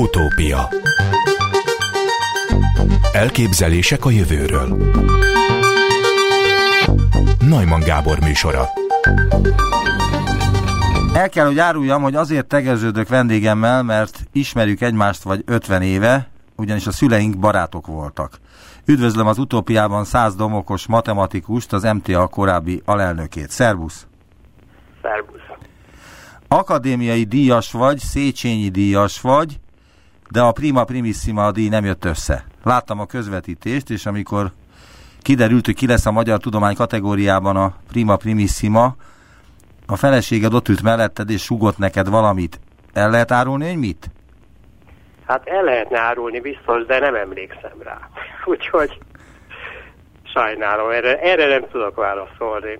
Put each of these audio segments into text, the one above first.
Utópia Elképzelések a jövőről Najman Gábor műsora El kell, hogy áruljam, hogy azért tegeződök vendégemmel, mert ismerjük egymást vagy 50 éve, ugyanis a szüleink barátok voltak. Üdvözlöm az utópiában száz domokos matematikust, az MTA korábbi alelnökét. Szervusz! Szervusz! Akadémiai díjas vagy, Széchenyi díjas vagy, de a prima primissima díj nem jött össze. Láttam a közvetítést, és amikor kiderült, hogy ki lesz a magyar tudomány kategóriában a prima primissima, a feleséged ott ült melletted, és sugott neked valamit. El lehet árulni, hogy mit? Hát el lehetne árulni biztos, de nem emlékszem rá. Úgyhogy sajnálom, erre, erre nem tudok válaszolni.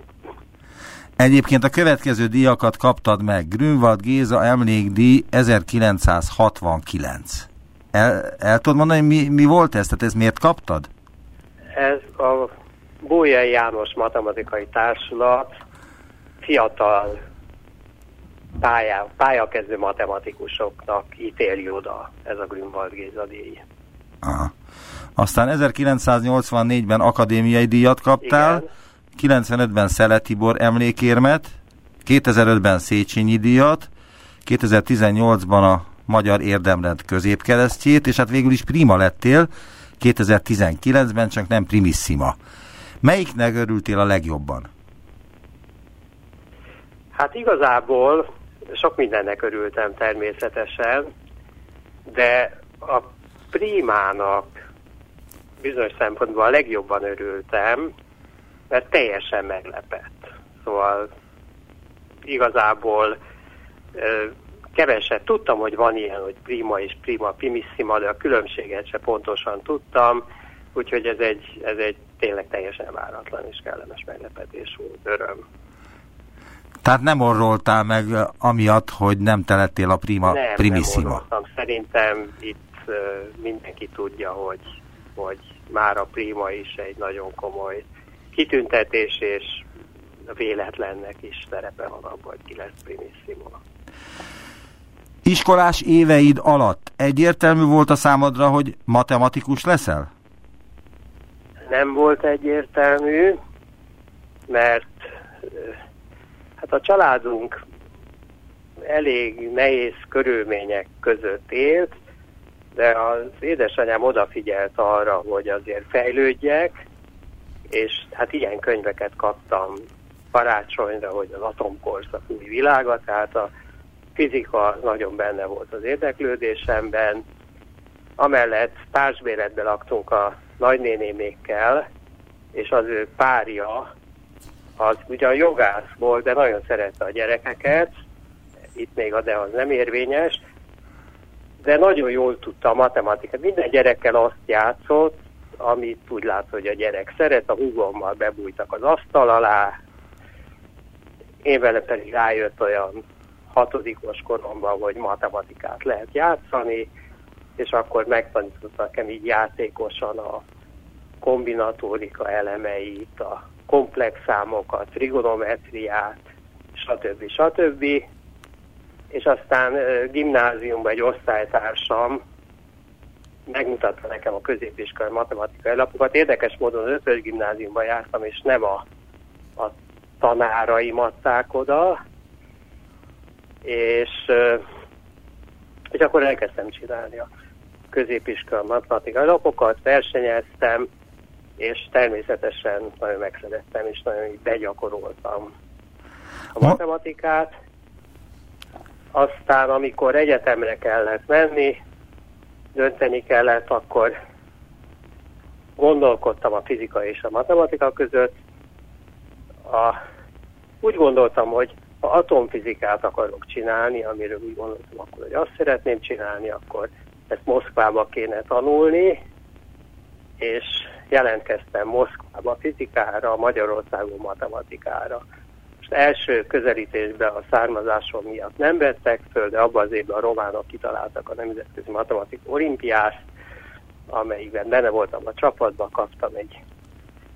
Egyébként a következő díjakat kaptad meg. Grünwald Géza emlékdíj 1969. El, el tudod mondani, mi, mi volt ez? Tehát ez miért kaptad? Ez a Bójai János Matematikai Társulat fiatal pályá, pályakezdő matematikusoknak ítéli oda ez a Grünwald Géza díj. Aha. Aztán 1984-ben akadémiai díjat kaptál, Igen. 95-ben Szele Tibor emlékérmet, 2005-ben Széchenyi díjat, 2018-ban a Magyar Érdemrend középkeresztjét, és hát végül is prima lettél, 2019-ben csak nem primissima. Melyiknek örültél a legjobban? Hát igazából sok mindennek örültem természetesen, de a primának bizonyos szempontból a legjobban örültem, mert teljesen meglepett. Szóval igazából keveset tudtam, hogy van ilyen, hogy prima és prima primissima, de a különbséget se pontosan tudtam, úgyhogy ez egy, ez egy tényleg teljesen váratlan és kellemes meglepetés volt, öröm. Tehát nem orroltál meg amiatt, hogy nem te lettél a prima nem, primissima? Nem Szerintem itt mindenki tudja, hogy, hogy már a prima is egy nagyon komoly kitüntetés, és véletlennek is szerepe van abban, hogy ki lesz primissima. Iskolás éveid alatt egyértelmű volt a számodra, hogy matematikus leszel? Nem volt egyértelmű, mert hát a családunk elég nehéz körülmények között élt, de az édesanyám odafigyelt arra, hogy azért fejlődjek, és hát ilyen könyveket kaptam karácsonyra, hogy az atomkorszak új világa, tehát a fizika nagyon benne volt az érdeklődésemben. Amellett társbéletbe laktunk a nagynénémékkel, és az ő párja, az ugyan jogász volt, de nagyon szerette a gyerekeket, itt még a de az nem érvényes, de nagyon jól tudta a matematikát. Minden gyerekkel azt játszott, amit úgy lát, hogy a gyerek szeret, a húgommal bebújtak az asztal alá, én vele pedig rájött olyan hatodikos koromban, hogy matematikát lehet játszani, és akkor megtanítottak nekem így játékosan a kombinatórika elemeit, a komplex számokat, trigonometriát, stb. stb. És aztán gimnáziumban egy osztálytársam megmutatta nekem a középiskolai matematikai lapokat. Érdekes módon az ötös gimnáziumban jártam, és nem a, a tanáraim adták oda, és, és akkor elkezdtem csinálni a középiskola matematikai lapokat, versenyeztem, és természetesen nagyon megszerettem, és nagyon így begyakoroltam a matematikát. Aztán, amikor egyetemre kellett menni, dönteni kellett, akkor gondolkodtam a fizika és a matematika között. A, úgy gondoltam, hogy ha atomfizikát akarok csinálni, amiről úgy gondoltam akkor, hogy azt szeretném csinálni, akkor ezt Moszkvába kéne tanulni, és jelentkeztem Moszkvába fizikára, Magyarországon matematikára. Első közelítésben a származásom miatt nem vettek föl, de abban az évben a románok kitaláltak a Nemzetközi Matematika Olimpiást, amelyikben benne voltam a csapatban, kaptam egy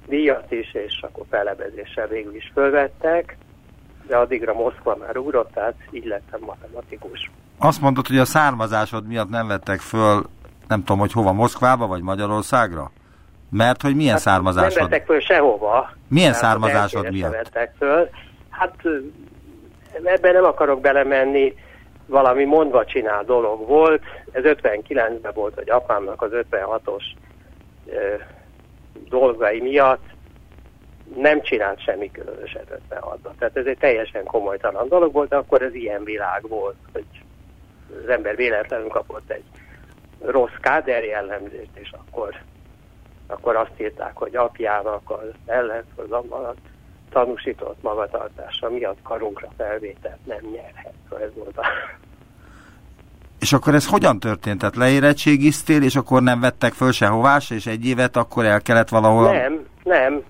díjat is, és akkor felebezéssel végül is fölvettek, de addigra Moszkva már ugrott, tehát így lettem matematikus. Azt mondod, hogy a származásod miatt nem vettek föl, nem tudom, hogy hova, Moszkvába vagy Magyarországra? Mert hogy milyen hát származásod? Nem vettek föl sehova. Milyen származásod miatt? Vettek föl. Hát ebben nem akarok belemenni, valami mondva csinál dolog volt. Ez 59-ben volt, hogy apámnak az 56-os dolgai miatt nem csinált semmi különöset 56-ban. Tehát ez egy teljesen komolytalan dolog volt, de akkor ez ilyen világ volt, hogy az ember véletlenül kapott egy rossz káder jellemzést, és akkor, akkor azt írták, hogy apjának az ellen, az abban tanúsított magatartása miatt karunkra felvételt nem nyerhet. Szóval ez volt a... És akkor ez hogyan történt? Tehát leérettségiztél, és akkor nem vettek föl sehová, és egy évet akkor el kellett valahol... Nem, nem.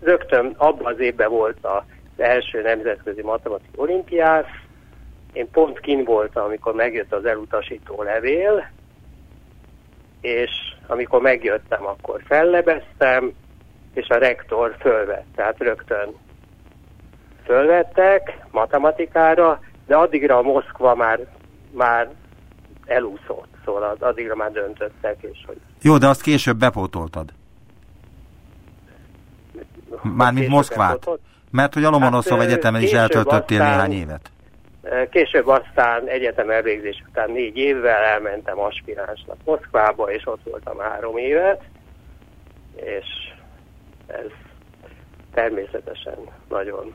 Rögtön abban az évben volt az első nemzetközi matematika olimpiász. Én pont kin voltam, amikor megjött az elutasító levél, és amikor megjöttem, akkor fellebeztem, és a rektor fölvett, tehát rögtön fölvettek matematikára, de addigra a Moszkva már, már elúszott, szóval addigra már döntöttek. És hogy... Jó, de azt később bepótoltad. Mármint Moszkvát. Bepótolt? Mert hogy a Lomonoszov hát, Egyetemen is eltöltöttél aztán, néhány évet. Később aztán egyetem elvégzés után négy évvel elmentem aspiránsnak Moszkvába, és ott voltam három évet, és ez természetesen nagyon,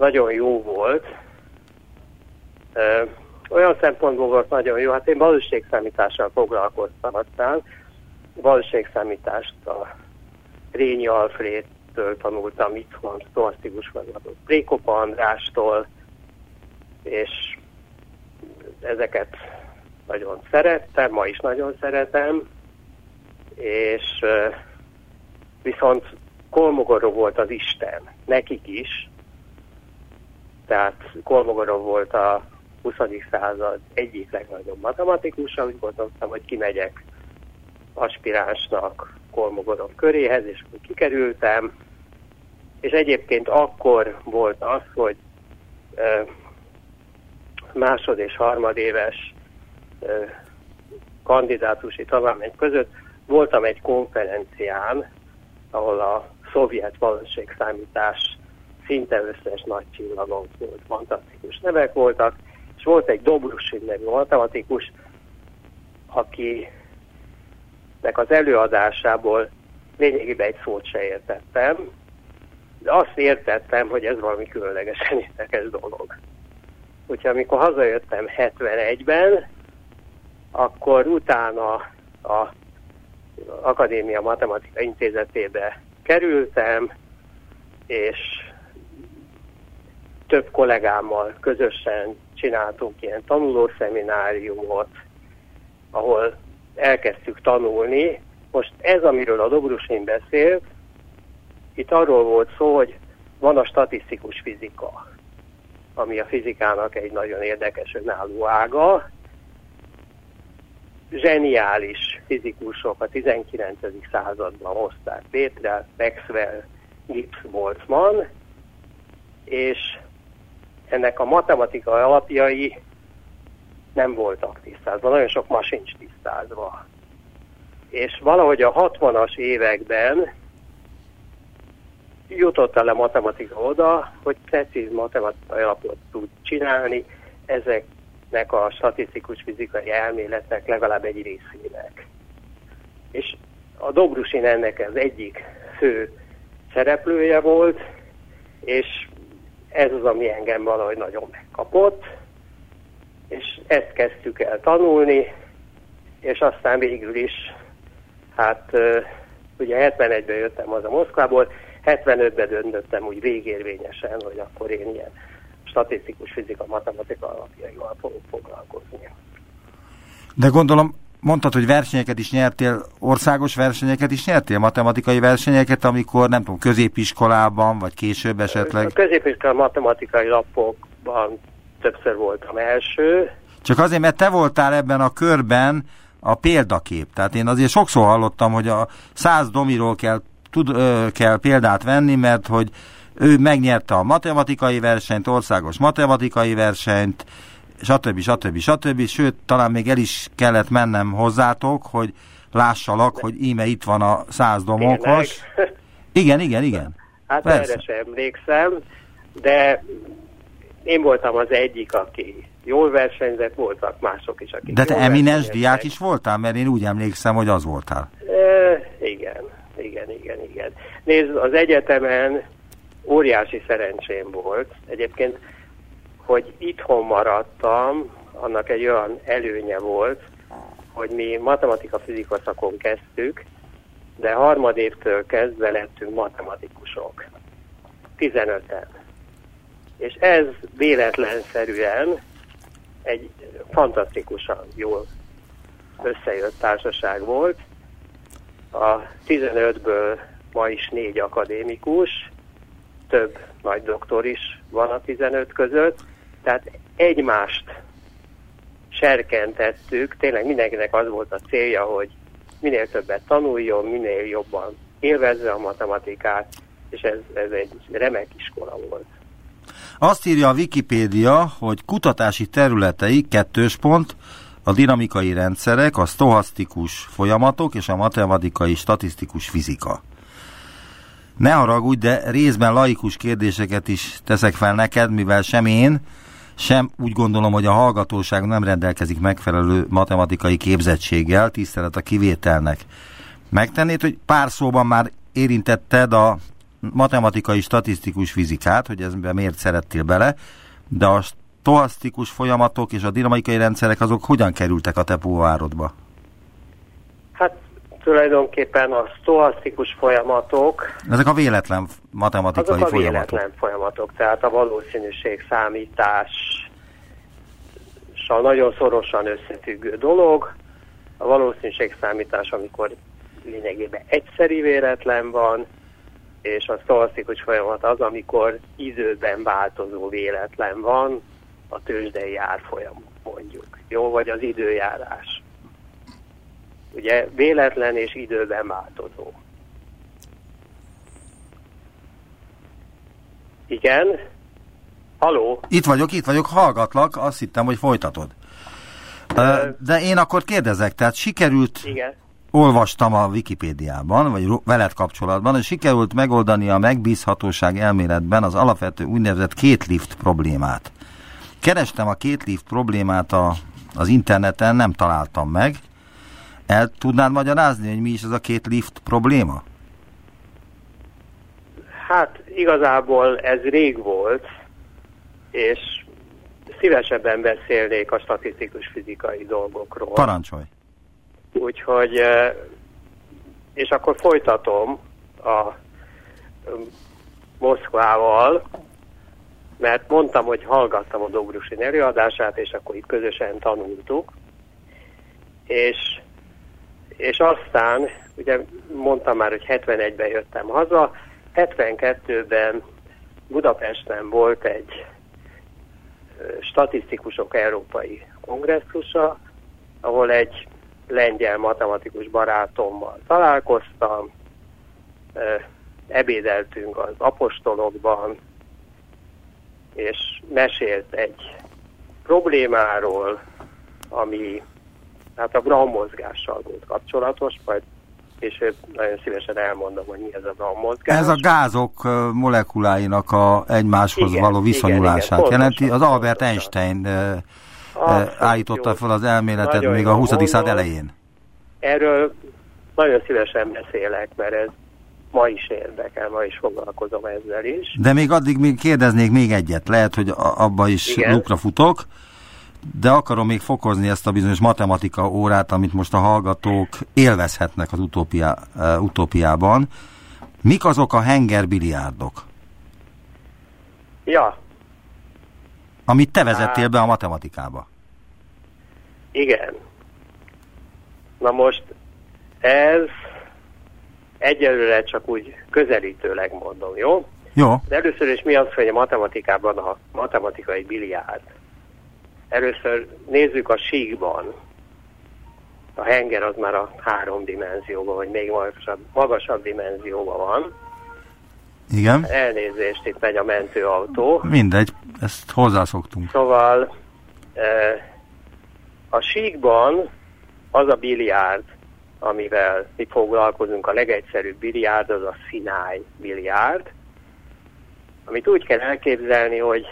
nagyon jó volt. Olyan szempontból volt nagyon jó, hát én valóságszámítással foglalkoztam aztán, valóságszámítást a Rényi Alfrédtől tanultam itthon, szorsztikus vagyok, Prékopa Andrástól, és ezeket nagyon szerettem, ma is nagyon szeretem, és viszont Kolmogorov volt az Isten, nekik is, tehát Kolmogorov volt a 20. század egyik legnagyobb matematikusa, úgy gondoltam, hogy kimegyek aspiránsnak Kolmogorov köréhez, és kikerültem, és egyébként akkor volt az, hogy másod és harmadéves kandidátusi tanulmány között voltam egy konferencián, ahol a szovjet valóságszámítás szinte összes nagy csillagon volt, fantasztikus nevek voltak, és volt egy Dobrusin nevű matematikus, akinek az előadásából lényegében egy szót se értettem, de azt értettem, hogy ez valami különlegesen érdekes dolog. Úgyhogy amikor hazajöttem 71-ben, akkor utána a Akadémia Matematika Intézetébe kerültem, és több kollégámmal közösen csináltunk ilyen tanulószemináriumot, ahol elkezdtük tanulni. Most ez, amiről a Dobrusin beszélt, itt arról volt szó, hogy van a statisztikus fizika ami a fizikának egy nagyon érdekes önálló ága. Zseniális fizikusok a 19. században hozták létre, Maxwell, Gibbs, Boltzmann, és ennek a matematika alapjai nem voltak tisztázva, nagyon sok ma sincs tisztázva. És valahogy a 60-as években jutott el a matematika oda, hogy precíz matematikai alapot tud csinálni ezeknek a statisztikus fizikai elméletek legalább egy részének. És a Dobrusin ennek az egyik fő szereplője volt, és ez az, ami engem valahogy nagyon megkapott, és ezt kezdtük el tanulni, és aztán végül is, hát ugye 71-ben jöttem az a Moszkvából, 75-ben döntöttem úgy végérvényesen, hogy akkor én ilyen statisztikus fizika, matematika alapjaival fogok foglalkozni. De gondolom, mondtad, hogy versenyeket is nyertél, országos versenyeket is nyertél, matematikai versenyeket, amikor nem tudom, középiskolában, vagy később esetleg? A középiskola matematikai lapokban többször voltam első. Csak azért, mert te voltál ebben a körben a példakép. Tehát én azért sokszor hallottam, hogy a száz domiról kell tud, ö, kell példát venni, mert hogy ő megnyerte a matematikai versenyt, országos matematikai versenyt, stb. stb. stb. Sőt, talán még el is kellett mennem hozzátok, hogy lássalak, hogy íme itt van a száz domokos. Igen, igen, igen. Hát Persze. erre sem emlékszem, de én voltam az egyik, aki jól versenyzett, voltak mások is, akik De te eminens diák is voltál? Mert én úgy emlékszem, hogy az voltál. E, igen, igen, igen, igen. Nézd, az egyetemen óriási szerencsém volt. Egyébként, hogy itthon maradtam, annak egy olyan előnye volt, hogy mi matematika-fizika szakon kezdtük, de harmadévtől kezdve lettünk matematikusok. 15-en. És ez véletlenszerűen egy fantasztikusan jól összejött társaság volt. A 15-ből ma is négy akadémikus, több nagy doktor is van a 15 között, tehát egymást serkentettük, tényleg mindenkinek az volt a célja, hogy minél többet tanuljon, minél jobban élvezze a matematikát, és ez, ez egy remek iskola volt. Azt írja a Wikipédia, hogy kutatási területei kettős pont, a dinamikai rendszerek, a stohasztikus folyamatok és a matematikai statisztikus fizika. Ne haragudj, de részben laikus kérdéseket is teszek fel neked, mivel sem én, sem úgy gondolom, hogy a hallgatóság nem rendelkezik megfelelő matematikai képzettséggel, tisztelet a kivételnek. Megtennéd, hogy pár szóban már érintetted a matematikai statisztikus fizikát, hogy ezben miért szerettél bele, de a stohasztikus folyamatok és a dinamikai rendszerek azok hogyan kerültek a te póvárodba? Tulajdonképpen a stohasztikus folyamatok... Ezek a véletlen matematikai azok a folyamatok. véletlen folyamatok, tehát a valószínűség számítás nagyon szorosan összefüggő dolog. A valószínűség számítás, amikor lényegében egyszeri véletlen van, és a sztohasztikus folyamat az, amikor időben változó véletlen van, a tőzsdei árfolyam mondjuk, jó, vagy az időjárás. Ugye véletlen és időben változó. Igen? Haló? Itt vagyok, itt vagyok, hallgatlak, azt hittem, hogy folytatod. De én akkor kérdezek, tehát sikerült Igen olvastam a Wikipédiában, vagy veled kapcsolatban, hogy sikerült megoldani a megbízhatóság elméletben az alapvető úgynevezett két lift problémát. Kerestem a két lift problémát a, az interneten, nem találtam meg. El tudnád magyarázni, hogy mi is ez a két lift probléma? Hát igazából ez rég volt, és szívesebben beszélnék a statisztikus fizikai dolgokról. Parancsolj! Úgyhogy, és akkor folytatom a Moszkvával, mert mondtam, hogy hallgattam a Dobrusin előadását, és akkor itt közösen tanultuk. És, és aztán, ugye mondtam már, hogy 71-ben jöttem haza, 72-ben Budapesten volt egy statisztikusok európai kongresszusa, ahol egy lengyel matematikus barátommal találkoztam, ebédeltünk az apostolokban, és mesélt egy problémáról, ami hát a Braun mozgással volt kapcsolatos, majd később nagyon szívesen elmondom, hogy mi ez a Braun mozgás. Ez a gázok molekuláinak a egymáshoz igen, való viszonyulását igen, igen, jelenti. Az Albert Einstein Abszolút állította fel az elméletet nagyon még a 20. század elején. Erről nagyon szívesen beszélek, mert ez ma is érdekel, ma is foglalkozom ezzel is. De még addig még kérdeznék még egyet, lehet, hogy abba is Igen. lukra futok, de akarom még fokozni ezt a bizonyos matematika órát, amit most a hallgatók élvezhetnek az utópia, uh, utópiában. Mik azok a hengerbiliárdok? Ja. Amit te vezettél be a matematikába. Igen. Na most ez egyelőre csak úgy közelítőleg mondom, jó? Jó. De először is mi az, hogy a matematikában a matematikai biliárd. Először nézzük a síkban. A henger az már a három dimenzióban, vagy még magasabb, magasabb dimenzióban van. Igen. Elnézést, itt megy a mentőautó. Mindegy, ezt hozzászoktunk. Szóval A síkban az a biliárd, amivel mi foglalkozunk, a legegyszerűbb biliárd, az a Sinai biliárd, amit úgy kell elképzelni, hogy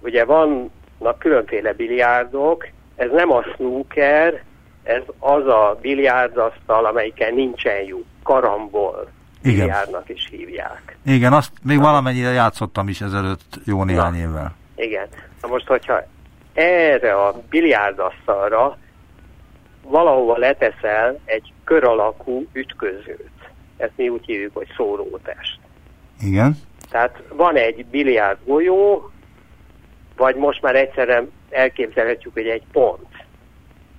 ugye vannak különféle biliárdok, ez nem a snooker, ez az a biliárdasztal, amelyiken nincsen lyuk, karambol biliárdnak is hívják. Igen, azt még valamennyire játszottam is ezelőtt jó néhány Na, évvel. Igen. Na most, hogyha erre a biliárdasztalra valahova leteszel egy kör alakú ütközőt, ezt mi úgy hívjuk, hogy szórótest. Igen. Tehát van egy biliárd golyó, vagy most már egyszerre elképzelhetjük, hogy egy pont.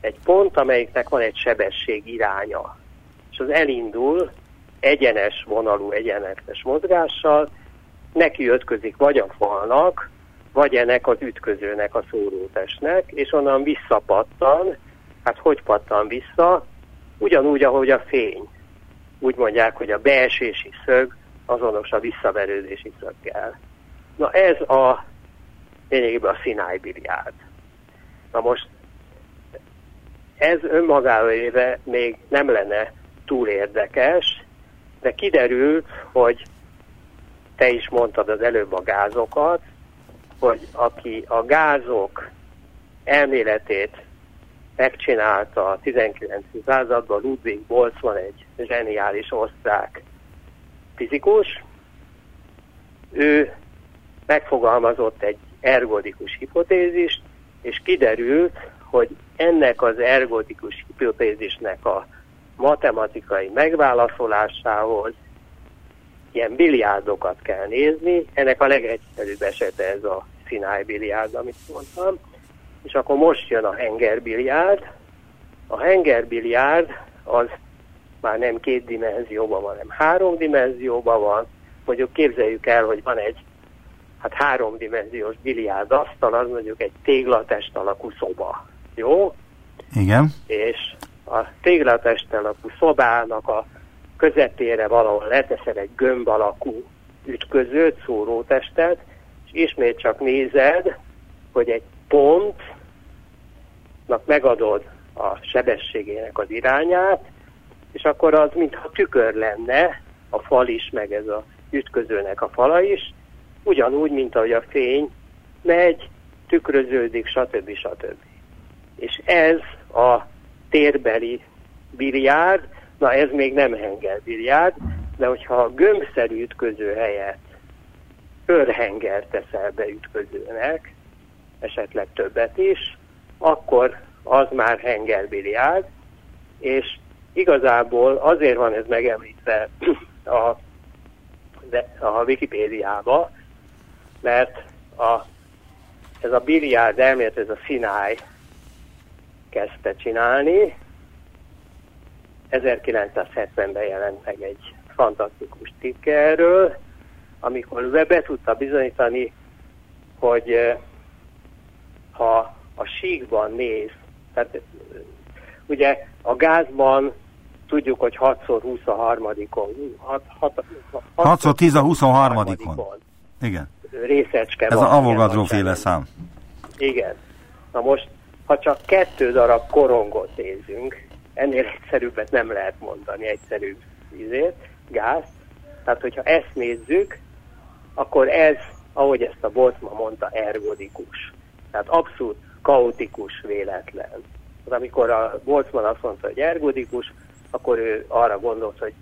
Egy pont, amelyiknek van egy sebesség iránya. És az elindul egyenes vonalú, egyenes mozgással, neki ötközik vagy a falnak, vagy ennek az ütközőnek, a szórótestnek, és onnan visszapattan, hát hogy pattan vissza? Ugyanúgy, ahogy a fény. Úgy mondják, hogy a beesési szög azonos a visszaverődési szöggel. Na ez a lényegében a Sinai biliárd. Na most ez önmagával éve még nem lenne túl érdekes, de kiderült, hogy te is mondtad az előbb a gázokat, hogy aki a gázok elméletét megcsinálta a 19. században, Ludwig Boltzmann egy zseniális osztrák fizikus, ő megfogalmazott egy ergodikus hipotézist, és kiderült, hogy ennek az ergodikus hipotézisnek a matematikai megválaszolásához ilyen biliárdokat kell nézni. Ennek a legegyszerűbb esete ez a Sinai biliárd, amit mondtam. És akkor most jön a henger biliárd. A henger biliárd az már nem két dimenzióban van, hanem három dimenzióban van. Mondjuk képzeljük el, hogy van egy hát háromdimenziós biliárd asztal, az mondjuk egy téglatest alakú szoba. Jó? Igen. És a téglatest alakú szobának a közepére valahol leteszel egy gömb alakú ütközőt, szórótestet, és ismét csak nézed, hogy egy pontnak megadod a sebességének az irányát, és akkor az mintha tükör lenne, a fal is, meg ez a ütközőnek a fala is, ugyanúgy, mint ahogy a fény megy, tükröződik, stb. stb. És ez a térbeli biliárd, na ez még nem henger biliárd, de hogyha a gömbszerű ütköző helyett örhenger teszel be ütközőnek, esetleg többet is, akkor az már hengerbiliárd, és igazából azért van ez megemlítve a, a Wikipédiába, mert a, ez a biliárd elmélet, ez a Sinai kezdte csinálni. 1970-ben jelent meg egy fantasztikus tikke erről, amikor be tudta bizonyítani, hogy eh, ha a síkban néz, tehát ugye a gázban tudjuk, hogy 6x20 a harmadikon. 6x10 a 23 Igen részecske Ez van. Ez a Avogadro féle szám. Igen. Na most, ha csak kettő darab korongot nézünk, ennél egyszerűbbet nem lehet mondani, egyszerűbb ízét, gáz. Tehát, hogyha ezt nézzük, akkor ez, ahogy ezt a Boltzmann mondta, ergodikus. Tehát abszolút kaotikus, véletlen. Az, amikor a Boltzmann azt mondta, hogy ergodikus, akkor ő arra gondolt, hogy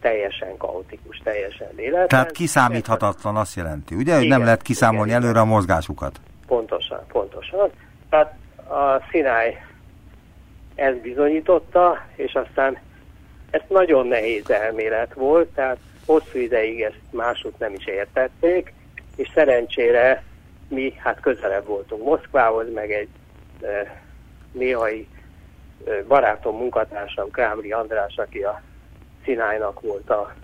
teljesen kaotikus, teljesen véletlen. Tehát kiszámíthatatlan azt jelenti, ugye? Hogy igen, nem lehet kiszámolni igen, előre a mozgásukat. Pontosan, pontosan. Tehát a Sinai ezt bizonyította, és aztán ez nagyon nehéz elmélet volt, tehát hosszú ideig ezt mások nem is értették, és szerencsére mi hát közelebb voltunk Moszkvához, meg egy e, néhai e, barátom, munkatársam, Krámri András, aki a Szinájnak volt a,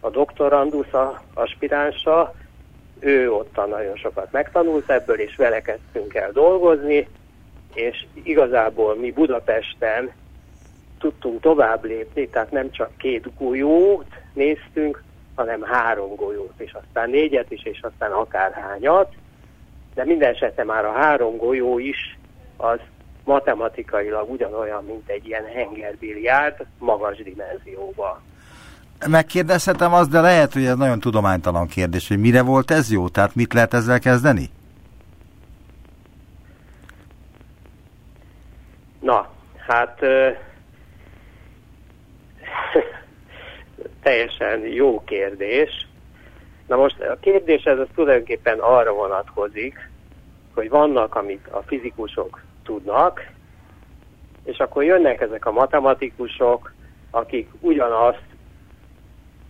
a doktorandusz, a aspiránsa, ő ottan nagyon sokat megtanult ebből, és vele kezdtünk el dolgozni, és igazából mi Budapesten tudtunk tovább lépni, tehát nem csak két golyót néztünk, hanem három golyót, és aztán négyet is, és aztán akárhányat, de minden esetre már a három golyó is az matematikailag ugyanolyan, mint egy ilyen hengerbiliárd magas dimenzióban. Megkérdezhetem azt, de lehet, hogy ez nagyon tudománytalan kérdés, hogy mire volt ez jó? Tehát mit lehet ezzel kezdeni? Na, hát ö, teljesen jó kérdés. Na most a kérdés ez az tulajdonképpen arra vonatkozik, hogy vannak, amit a fizikusok tudnak, és akkor jönnek ezek a matematikusok, akik ugyanazt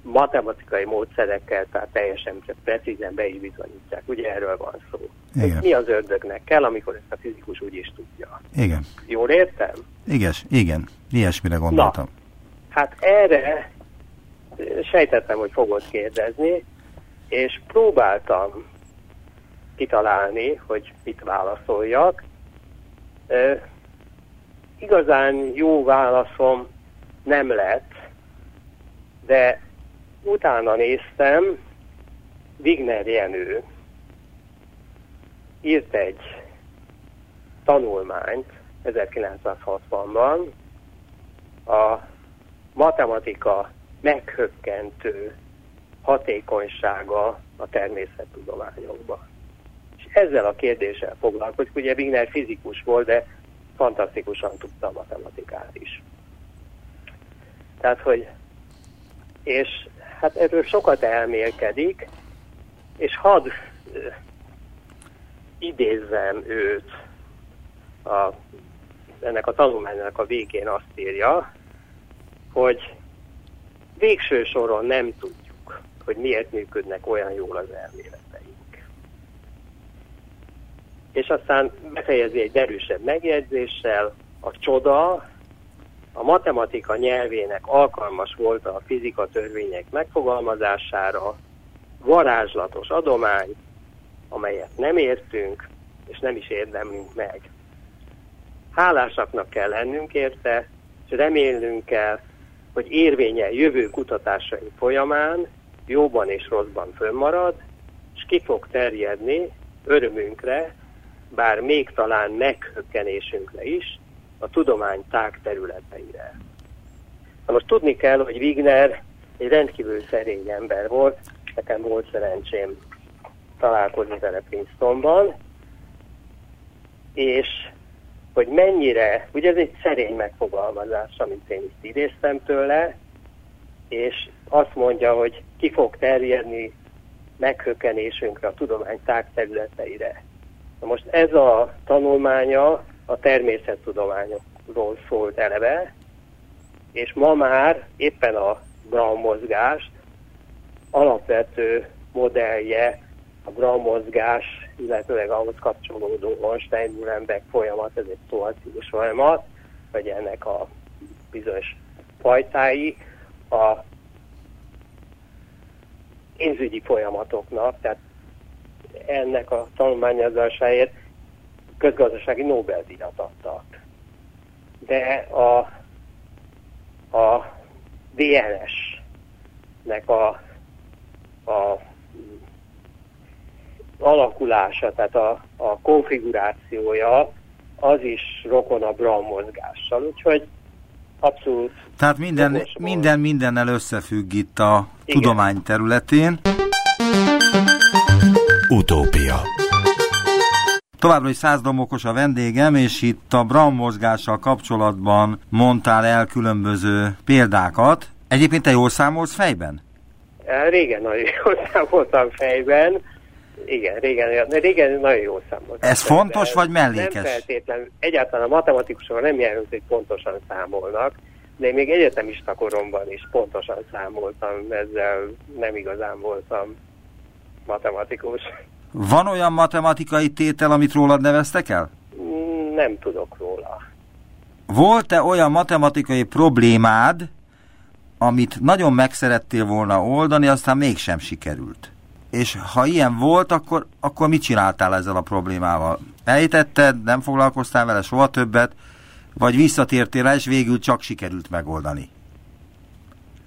matematikai módszerekkel, tehát teljesen precízen be is bizonyítják. Ugye erről van szó. Igen. Mi az ördögnek kell, amikor ezt a fizikus úgy is tudja. Igen. Jól értem? Igen, igen. Ilyesmire gondoltam. Hát erre sejtettem, hogy fogod kérdezni, és próbáltam kitalálni, hogy mit válaszoljak. Igazán jó válaszom nem lett, de utána néztem, Wigner Jenő írt egy tanulmányt 1960-ban a matematika meghökkentő hatékonysága a természettudományokban. Ezzel a kérdéssel foglalkozik. Ugye Wigner fizikus volt, de fantasztikusan tudta a matematikát is. Tehát, hogy és hát erről sokat elmélkedik, és hadd idézzem őt, a, ennek a tanulmánynak a végén azt írja, hogy végső soron nem tudjuk, hogy miért működnek olyan jól az elméleteink. És aztán befejezi egy erősebb megjegyzéssel, a csoda a matematika nyelvének alkalmas volt a fizika törvények megfogalmazására, varázslatos adomány, amelyet nem értünk, és nem is érdemlünk meg. Hálásaknak kell lennünk érte, és remélnünk kell, hogy érvénye jövő kutatásai folyamán jóban és rosszban fönnmarad, és ki fog terjedni örömünkre, bár még talán meghökkenésünkre is, a tudomány tág területeire. Na most tudni kell, hogy Wigner egy rendkívül szerény ember volt, nekem volt szerencsém találkozni vele Princetonban, és hogy mennyire, ugye ez egy szerény megfogalmazás, amit én itt idéztem tőle, és azt mondja, hogy ki fog terjedni meghökkenésünkre a tudomány tágterületeire. Na most ez a tanulmánya a természettudományokról szólt eleve, és ma már éppen a Brown mozgást alapvető modellje a Brown mozgás, illetőleg ahhoz kapcsolódó Einstein-Mulenbeck folyamat, ez egy szituációs folyamat, vagy ennek a bizonyos fajtái a pénzügyi folyamatoknak, tehát ennek a tanulmányozásáért közgazdasági Nobel-díjat adtak. De a, a DNS-nek a, a alakulása, tehát a, a konfigurációja az is rokon a Brown mozgással, úgyhogy abszolút... Tehát minden, minden mindennel összefügg itt a Igen. tudomány területén. Utópia Továbbra is százdomokos a vendégem, és itt a Brown mozgással kapcsolatban mondtál el különböző példákat. Egyébként te jól számolsz fejben? Régen nagyon jól számoltam fejben. Igen, régen, régen nagyon jól számoltam. Ez fejben. fontos vagy mellékes? Nem feltétlenül. Egyáltalán a matematikusok nem jelent, hogy pontosan számolnak, de én még egyetemista koromban is pontosan számoltam, ezzel nem igazán voltam matematikus. Van olyan matematikai tétel, amit rólad neveztek el? Nem tudok róla. Volt-e olyan matematikai problémád, amit nagyon megszerettél volna oldani, aztán mégsem sikerült? És ha ilyen volt, akkor, akkor mit csináltál ezzel a problémával? Ejtetted, nem foglalkoztál vele soha többet, vagy visszatértél rá, és végül csak sikerült megoldani?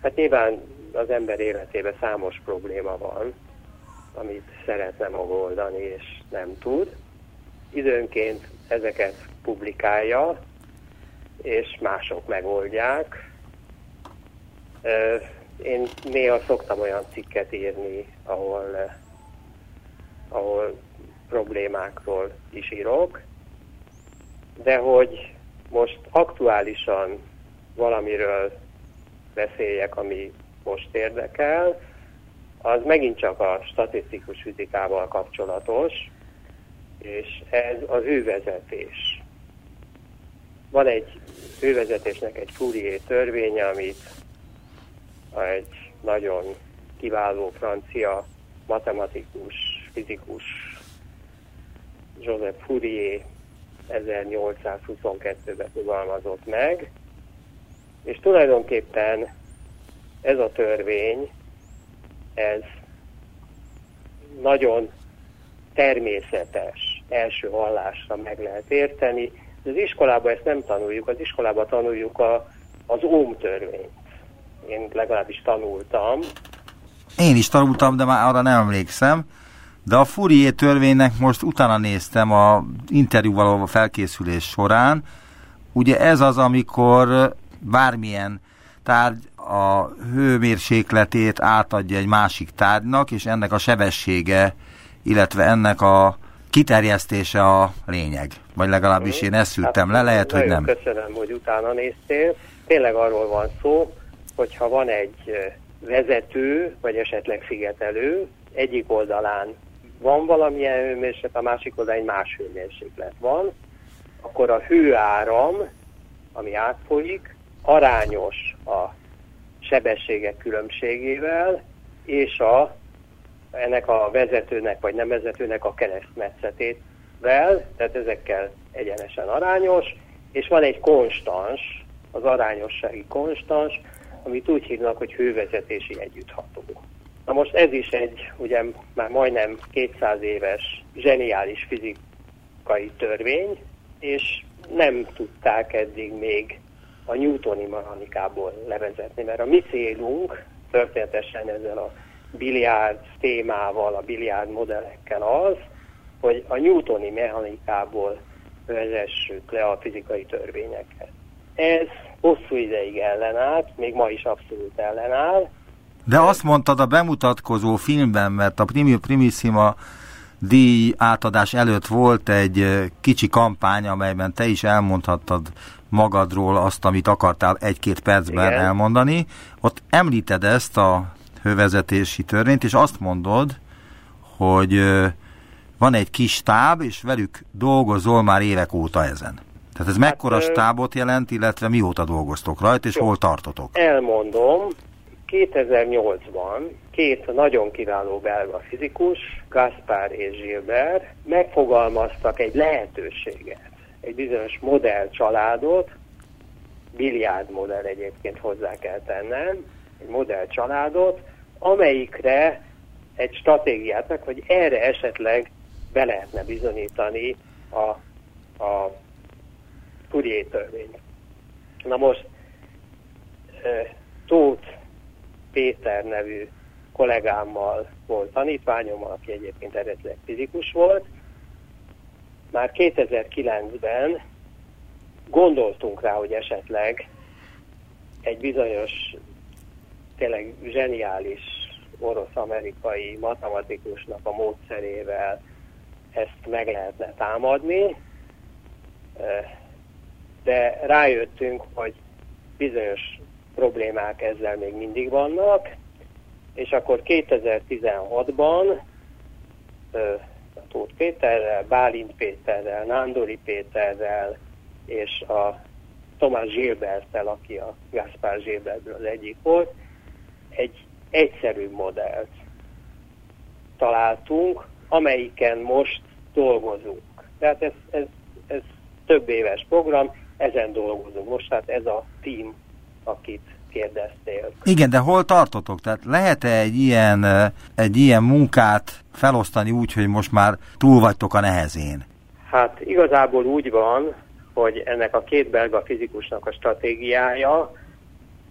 Hát nyilván az ember életében számos probléma van, amit szeretne megoldani, és nem tud. Időnként ezeket publikálja, és mások megoldják. Én néha szoktam olyan cikket írni, ahol, ahol problémákról is írok, de hogy most aktuálisan valamiről beszéljek, ami most érdekel, az megint csak a statisztikus fizikával kapcsolatos, és ez az hővezetés. Van egy hővezetésnek egy Fourier törvénye, amit egy nagyon kiváló francia matematikus, fizikus Joseph Fourier 1822-ben fogalmazott meg, és tulajdonképpen ez a törvény, ez nagyon természetes első hallásra meg lehet érteni. Az iskolában ezt nem tanuljuk, az iskolában tanuljuk a, az OM törvényt. Én legalábbis tanultam. Én is tanultam, de már arra nem emlékszem. De a Fourier törvénynek most utána néztem a interjúval a felkészülés során. Ugye ez az, amikor bármilyen tárgy a hőmérsékletét átadja egy másik tárgynak, és ennek a sebessége, illetve ennek a kiterjesztése a lényeg. Vagy legalábbis én ezt szültem hát, le, lehet, hogy nem. Köszönöm, hogy utána néztél. Tényleg arról van szó, hogyha van egy vezető, vagy esetleg szigetelő, egyik oldalán van valamilyen hőmérséklet, a másik oldalán egy más hőmérséklet van, akkor a hőáram, ami átfolyik, arányos a sebességek különbségével, és a, ennek a vezetőnek vagy nem vezetőnek a keresztmetszetével, tehát ezekkel egyenesen arányos, és van egy konstans, az arányossági konstans, amit úgy hívnak, hogy hővezetési együttható. Na most ez is egy, ugye már majdnem 200 éves zseniális fizikai törvény, és nem tudták eddig még a newtoni mechanikából levezetni, mert a mi célunk történetesen ezzel a biliárd témával, a biliárd modellekkel az, hogy a newtoni mechanikából vezessük le a fizikai törvényeket. Ez hosszú ideig ellenállt, még ma is abszolút ellenáll. De azt mondtad a bemutatkozó filmben, mert a Primissima díj átadás előtt volt egy kicsi kampány, amelyben te is elmondhattad magadról azt, amit akartál egy-két percben Igen. elmondani. Ott említed ezt a hővezetési törvényt, és azt mondod, hogy van egy kis táb, és velük dolgozol már évek óta ezen. Tehát ez hát, mekkora stábot jelent, illetve mióta dolgoztok rajta, és jó, hol tartotok? Elmondom, 2008-ban két nagyon kiváló belga fizikus, Gaspar és Gilbert megfogalmaztak egy lehetőséget, egy bizonyos modell családot, biliárd modell egyébként hozzá kell tennem, egy modell családot, amelyikre egy stratégiát meg, hogy erre esetleg be lehetne bizonyítani a, a Fourier törvény. Na most Tóth Péter nevű kollégámmal volt tanítványom, aki egyébként eredetileg fizikus volt. Már 2009-ben gondoltunk rá, hogy esetleg egy bizonyos, tényleg zseniális orosz-amerikai matematikusnak a módszerével ezt meg lehetne támadni, de rájöttünk, hogy bizonyos problémák ezzel még mindig vannak, és akkor 2016-ban Tóth Péterrel, Bálint Péterrel, Nándori Péterrel és a Tomás Gilbertel, aki a Gaspar Gilbertből az egyik volt, egy egyszerű modellt találtunk, amelyiken most dolgozunk. Tehát ez, ez, ez több éves program, ezen dolgozunk most, tehát ez a team, akit kérdeztél. Igen, de hol tartotok? Tehát lehet-e egy ilyen, egy ilyen munkát felosztani úgy, hogy most már túl vagytok a nehezén? Hát igazából úgy van, hogy ennek a két belga fizikusnak a stratégiája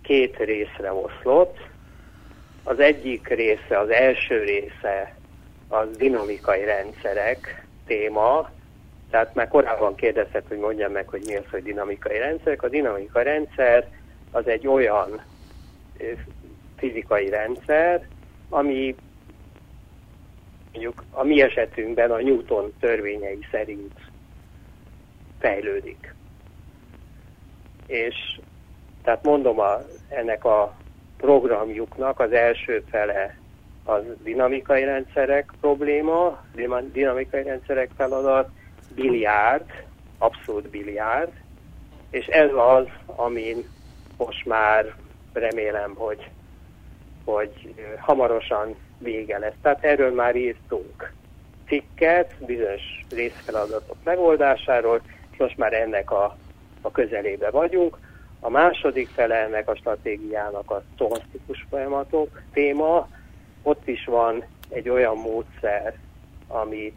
két részre oszlott. Az egyik része, az első része az dinamikai rendszerek téma, tehát már korábban kérdezett, hogy mondjam meg, hogy mi az, hogy dinamikai rendszerek. A dinamikai rendszer az egy olyan fizikai rendszer, ami mondjuk a mi esetünkben a Newton törvényei szerint fejlődik. És tehát mondom, a, ennek a programjuknak az első fele az dinamikai rendszerek probléma, dinamikai rendszerek feladat, biliárd, abszolút biliárd, és ez az, amin most már remélem, hogy, hogy hamarosan vége lesz. Tehát erről már írtunk cikket, bizonyos részfeladatok megoldásáról, és most már ennek a, a közelébe vagyunk. A második fele ennek a stratégiának a stochasztikus folyamatok téma. Ott is van egy olyan módszer, amit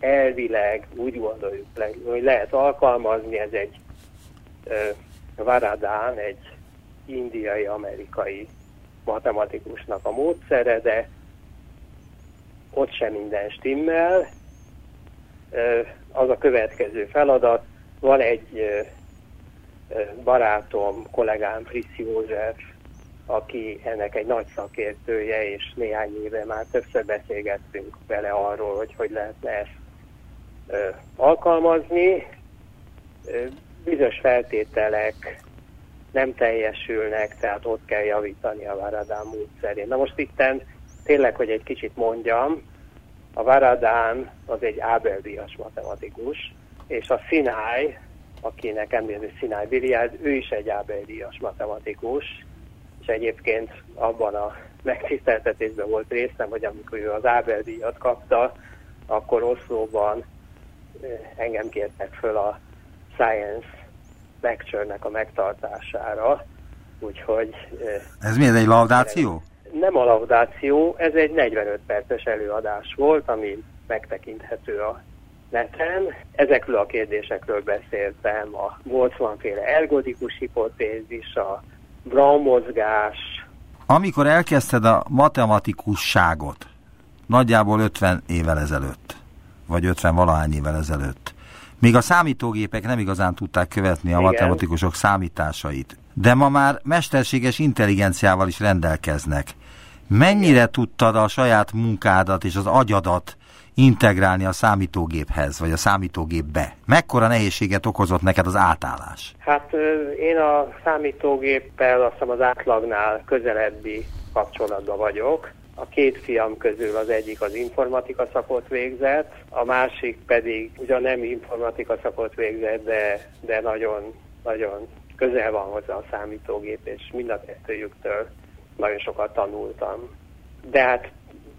elvileg úgy gondoljuk, hogy lehet alkalmazni, ez egy Varadán, egy indiai-amerikai matematikusnak a módszere, de ott sem minden stimmel. Az a következő feladat, van egy barátom, kollégám Fritz József, aki ennek egy nagy szakértője, és néhány éve már többször beszélgettünk vele arról, hogy hogy lehetne ezt alkalmazni. Bizonyos feltételek nem teljesülnek, tehát ott kell javítani a Varadán módszerén. Na most itten tényleg, hogy egy kicsit mondjam, a Varadán az egy Ábel-díjas matematikus, és a Sinai akinek említő Sinai Biliard, ő is egy Ábel-díjas matematikus, és egyébként abban a megtiszteltetésben volt részem, hogy amikor ő az Ábel-díjat kapta, akkor Oszlóban eh, engem kértek föl a Science lecture a megtartására, úgyhogy... Ez mi, ez egy laudáció? Nem a laudáció, ez egy 45 perces előadás volt, ami megtekinthető a neten. Ezekről a kérdésekről beszéltem, a Boltzmann féle ergodikus hipotézis, a Brown mozgás. Amikor elkezdted a matematikusságot, nagyjából 50 évvel ezelőtt, vagy 50 valahány évvel ezelőtt, még a számítógépek nem igazán tudták követni a Igen. matematikusok számításait, de ma már mesterséges intelligenciával is rendelkeznek. Mennyire tudtad a saját munkádat és az agyadat integrálni a számítógéphez, vagy a számítógépbe? Mekkora nehézséget okozott neked az átállás? Hát én a számítógéppel azt hiszem az átlagnál közelebbi kapcsolatban vagyok. A két fiam közül az egyik az informatika szakot végzett, a másik pedig ugyan nem informatika szakot végzett, de, de nagyon, nagyon közel van hozzá a számítógép, és mind a kettőjüktől nagyon sokat tanultam. De hát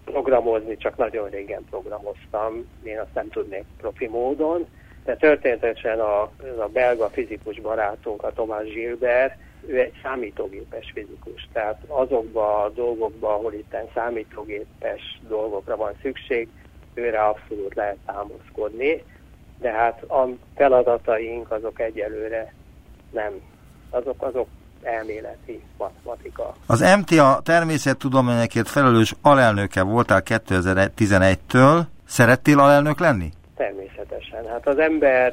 programozni, csak nagyon régen programoztam, én azt nem tudnék profi módon, de történetesen a, a belga fizikus barátunk, a Tomás Gilbert, ő egy számítógépes fizikus, tehát azokban a dolgokban, ahol itt számítógépes dolgokra van szükség, őre abszolút lehet támaszkodni, de hát a feladataink azok egyelőre nem, azok, azok elméleti matematika. Az MTA természettudományokért felelős alelnöke voltál 2011-től. Szerettél alelnök lenni? Természetesen. Hát az ember,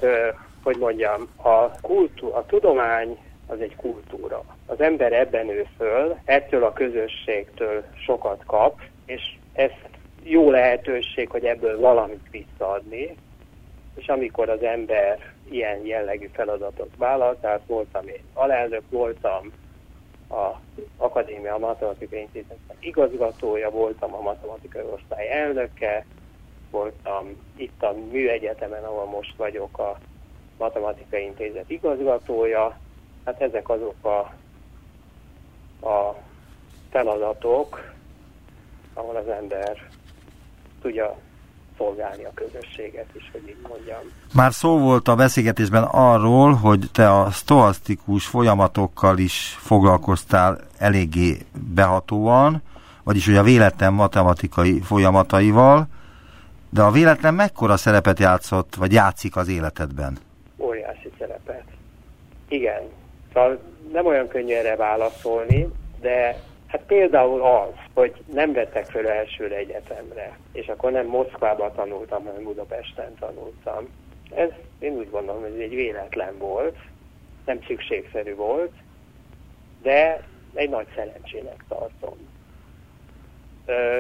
hogy mondjam, a, kultú, a tudomány az egy kultúra. Az ember ebben ő föl, ettől a közösségtől sokat kap, és ez jó lehetőség, hogy ebből valamit visszaadni, és amikor az ember ilyen jellegű feladatot vállal, tehát voltam én alelnök, voltam a Akadémia Matematikai Intézetnek igazgatója, voltam a matematikai osztály elnöke, voltam itt a Műegyetemen, ahol most vagyok a Matematikai Intézet igazgatója. Hát ezek azok a, a feladatok, ahol az ember tudja szolgálni a közösséget is, hogy így mondjam. Már szó volt a beszélgetésben arról, hogy te a stoasztikus folyamatokkal is foglalkoztál eléggé behatóan, vagyis hogy a véletlen matematikai folyamataival, de a véletlen mekkora szerepet játszott, vagy játszik az életedben? Óriási szerepet. Igen. Szóval nem olyan könnyű erre válaszolni, de Hát például az, hogy nem vettek föl elsőre egyetemre, és akkor nem Moszkvában tanultam, hanem Budapesten tanultam. Ez én úgy gondolom, hogy egy véletlen volt, nem szükségszerű volt, de egy nagy szerencsének tartom. Ö,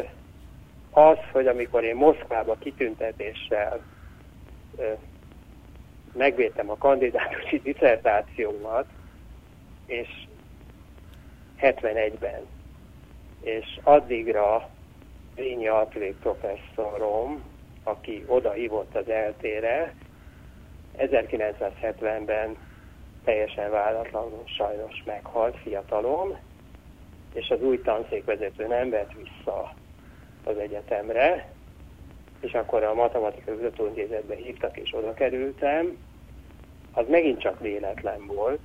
az, hogy amikor én Moszkvába kitüntetéssel ö, megvédtem a kandidátusi diszertációmat, és 71-ben, és addigra Rényi Atlék professzorom, aki oda hívott az eltére, 1970-ben teljesen váratlanul sajnos meghalt fiatalom, és az új tanszékvezető nem vett vissza az egyetemre, és akkor a Matematikai Kutatóintézetbe hívtak, és oda kerültem. Az megint csak véletlen volt.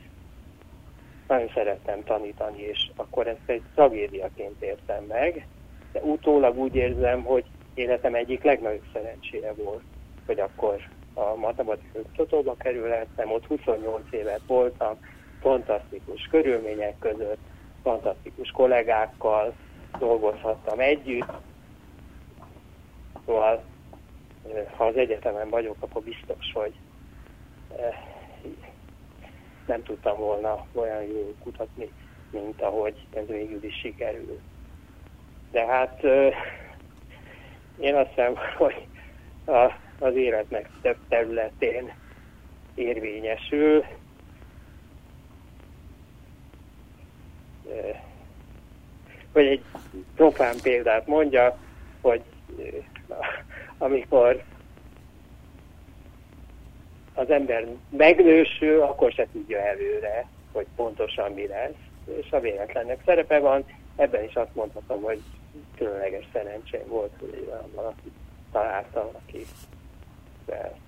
Nagyon szerettem tanítani, és akkor ezt egy tragédiaként értem meg, de utólag úgy érzem, hogy életem egyik legnagyobb szerencséje volt, hogy akkor a matematikai kutatóba kerülhettem, ott 28 évet voltam, fantasztikus körülmények között, fantasztikus kollégákkal dolgozhattam együtt, Szóval, ha az egyetemen vagyok, akkor biztos, hogy nem tudtam volna olyan jól kutatni, mint ahogy ez végül is sikerül. De hát én azt hiszem, hogy a, az életnek több területén érvényesül. Hogy egy profán példát mondja, hogy amikor az ember megnősül, akkor se tudja előre, hogy pontosan mi lesz, és a véletlennek szerepe van. Ebben is azt mondhatom, hogy különleges szerencsém volt, hogy olyan valaki találtam, aki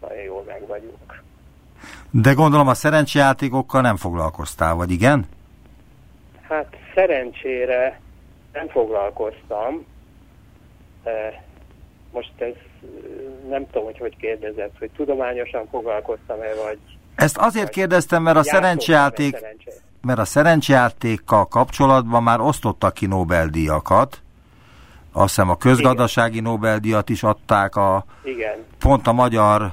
nagyon jól meg vagyunk. De gondolom a szerencsejátékokkal nem foglalkoztál, vagy igen? Hát szerencsére nem foglalkoztam. Most ez nem tudom, hogy hogy kérdezett, hogy tudományosan foglalkoztam-e, vagy... Ezt azért kérdeztem, mert a szerencsejáték, mert a szerencsejátékkal kapcsolatban már osztottak ki Nobel-díjakat. Azt hiszem a közgazdasági Nobel-díjat is adták a Igen. pont a magyar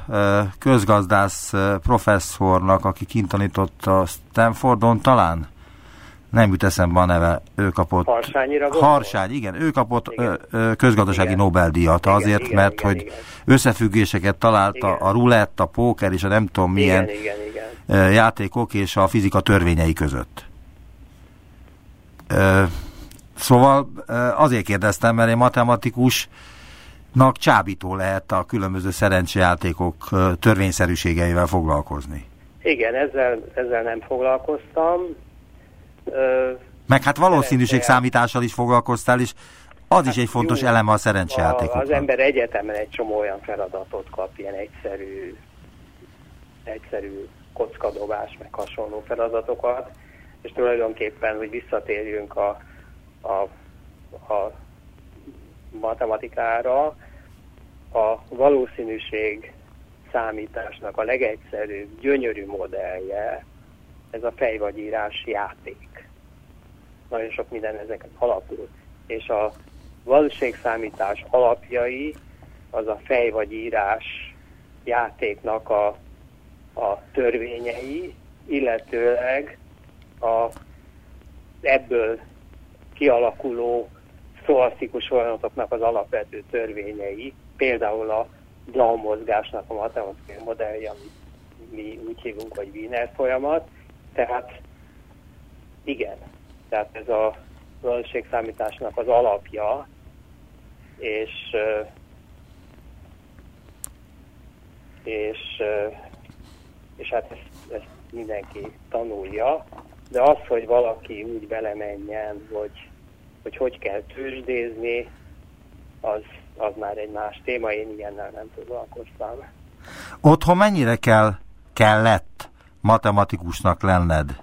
közgazdász professzornak, aki kint tanított a Stanfordon talán nem jut eszembe a neve, ő kapott... Harsányira Harsány, igen, ő kapott igen. Ö, közgazdasági igen. Nobel-díjat azért, igen, mert igen, hogy igen. összefüggéseket találta igen. a rulett, a póker és a nem tudom milyen igen, igen, igen. játékok és a fizika törvényei között. Ö, szóval azért kérdeztem, mert egy matematikusnak csábító lehet a különböző szerencsejátékok törvényszerűségeivel foglalkozni. Igen, ezzel, ezzel nem foglalkoztam, meg hát valószínűség számítással is foglalkoztál, és az hát is egy fontos jó, eleme a szerencsejátékoknak. Az ember egyetemen egy csomó olyan feladatot kap, ilyen egyszerű, egyszerű kockadobás, meg hasonló feladatokat, és tulajdonképpen, hogy visszatérjünk a, a, a matematikára, a valószínűség számításnak a legegyszerűbb, gyönyörű modellje ez a fejvagyírás játék nagyon sok minden ezeket alapul. És a valóságszámítás alapjai az a fej vagy írás játéknak a, a törvényei, illetőleg a ebből kialakuló szóasztikus folyamatoknak az alapvető törvényei, például a Brown mozgásnak a matematikai modellje, amit mi úgy hívunk, hogy Wiener folyamat. Tehát igen, tehát ez a valóságszámításnak az alapja, és és, és hát ezt, ezt mindenki tanulja, de az, hogy valaki úgy belemenjen, hogy hogy, hogy kell tőzsdézni, az, az már egy más téma, én ilyennel nem foglalkoztam. Otthon mennyire kell, kellett matematikusnak lenned?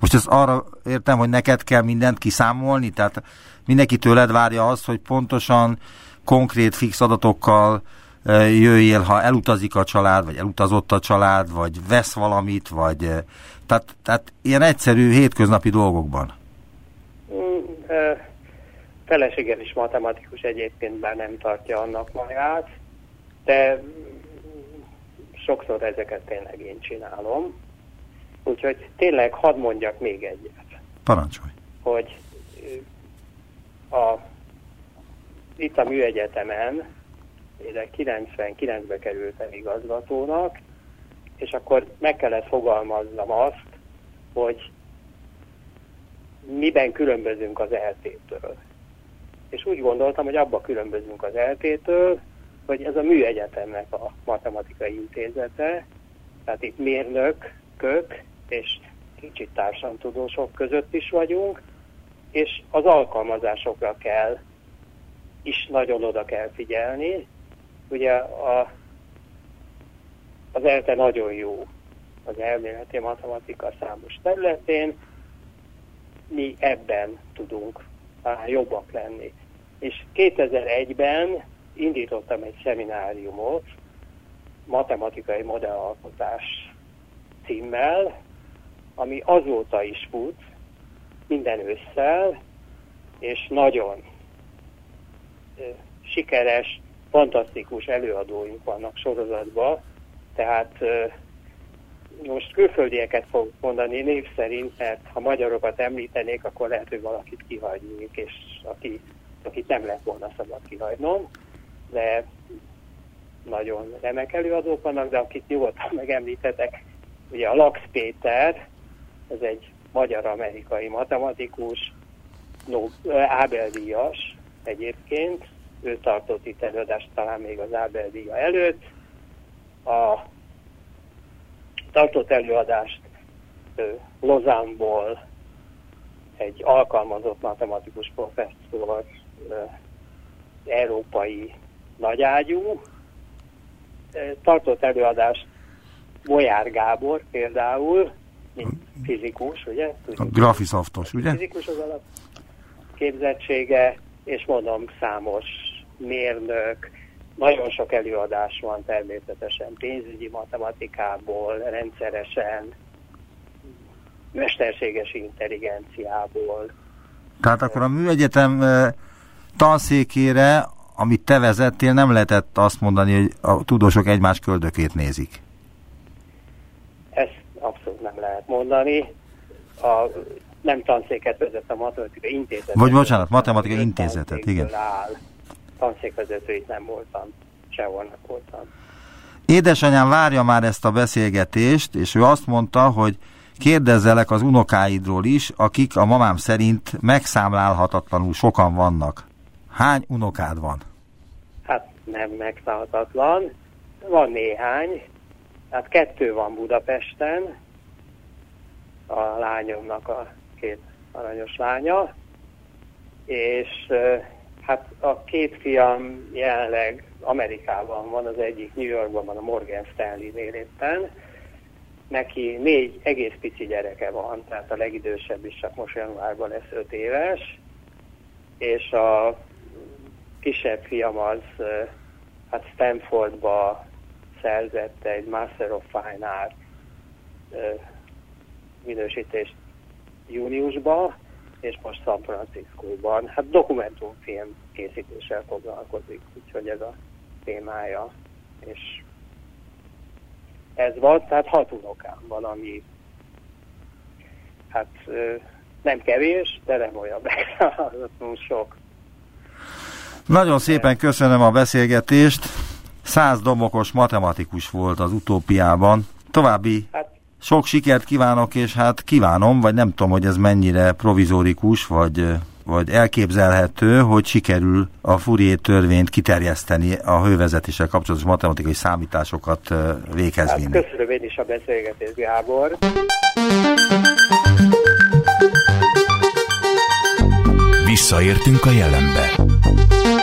Most ez arra értem, hogy neked kell mindent kiszámolni, tehát mindenki tőled várja azt, hogy pontosan konkrét fix adatokkal jöjjél, ha elutazik a család, vagy elutazott a család, vagy vesz valamit, vagy tehát, tehát ilyen egyszerű hétköznapi dolgokban. Mm, feleségem is matematikus egyébként, bár nem tartja annak magát, de sokszor ezeket tényleg én csinálom. Úgyhogy tényleg hadd mondjak még egyet. Parancsolj. Hogy a, itt a műegyetemen, én 99-be kerültem igazgatónak, és akkor meg kellett fogalmaznom azt, hogy miben különbözünk az eltétől. És úgy gondoltam, hogy abba különbözünk az eltétől, hogy ez a műegyetemnek a matematikai intézete, tehát itt mérnök, kök és kicsit társadalomtudósok között is vagyunk, és az alkalmazásokra kell, is nagyon oda kell figyelni. Ugye a, az ELTE nagyon jó az elméleti matematika számos területén, mi ebben tudunk jobbak lenni. És 2001-ben indítottam egy szemináriumot, matematikai modellalkotás címmel, ami azóta is fut, minden ősszel, és nagyon sikeres, fantasztikus előadóink vannak sorozatban, tehát most külföldieket fog mondani név szerint, mert ha magyarokat említenék, akkor lehet, hogy valakit kihagynék, és aki, akit nem lett volna szabad kihagynom, de nagyon remek előadók vannak, de akit nyugodtan megemlítetek, ugye a Lax Péter, ez egy magyar-amerikai matematikus, no, Ábel-díjas egyébként, ő tartott itt előadást talán még az Ábel-díja előtt, a tartott előadást Lozánból egy alkalmazott matematikus professzor, európai nagyágyú, tartott előadást Bolyár Gábor például, mint fizikus, ugye? A grafisoftos, ugye? Fizikus az alap képzettsége, és mondom, számos mérnök, nagyon sok előadás van természetesen pénzügyi matematikából, rendszeresen, mesterséges intelligenciából. Tehát akkor a műegyetem tanszékére, amit te vezettél, nem lehetett azt mondani, hogy a tudósok egymás köldökét nézik. Ezt abszolút nem lehet mondani. A nem tanszéket vezet a matematikai intézetet. Vagy bocsánat, matematikai intézetet, igen. Áll tanszékvezető nem voltam, sehol nem voltam. Édesanyám várja már ezt a beszélgetést, és ő azt mondta, hogy kérdezzelek az unokáidról is, akik a mamám szerint megszámlálhatatlanul sokan vannak. Hány unokád van? Hát nem megszámlálhatatlan. Van néhány. Hát kettő van Budapesten. A lányomnak a két aranyos lánya. És Hát a két fiam jelenleg Amerikában van, az egyik New Yorkban van, a Morgan Stanley-nél éppen. Neki négy egész pici gyereke van, tehát a legidősebb is csak most januárban lesz öt éves, és a kisebb fiam az hát Stanfordba szerzett egy Master of Fine Art minősítést júniusban, és most San Francisco-ban. Hát dokumentumfilm készítéssel foglalkozik, úgyhogy ez a témája. És ez van, tehát hat unokám van, ami hát nem kevés, de nem olyan megszállhatatlanul sok. Nagyon szépen köszönöm a beszélgetést. Száz domokos matematikus volt az utópiában. További hát sok sikert kívánok, és hát kívánom, vagy nem tudom, hogy ez mennyire provizórikus, vagy, vagy elképzelhető, hogy sikerül a Fourier törvényt kiterjeszteni a hővezetéssel kapcsolatos matematikai számításokat véghez vinni. Hát köszönöm én is a beszélgetést, Gábor. Visszaértünk a jelenbe.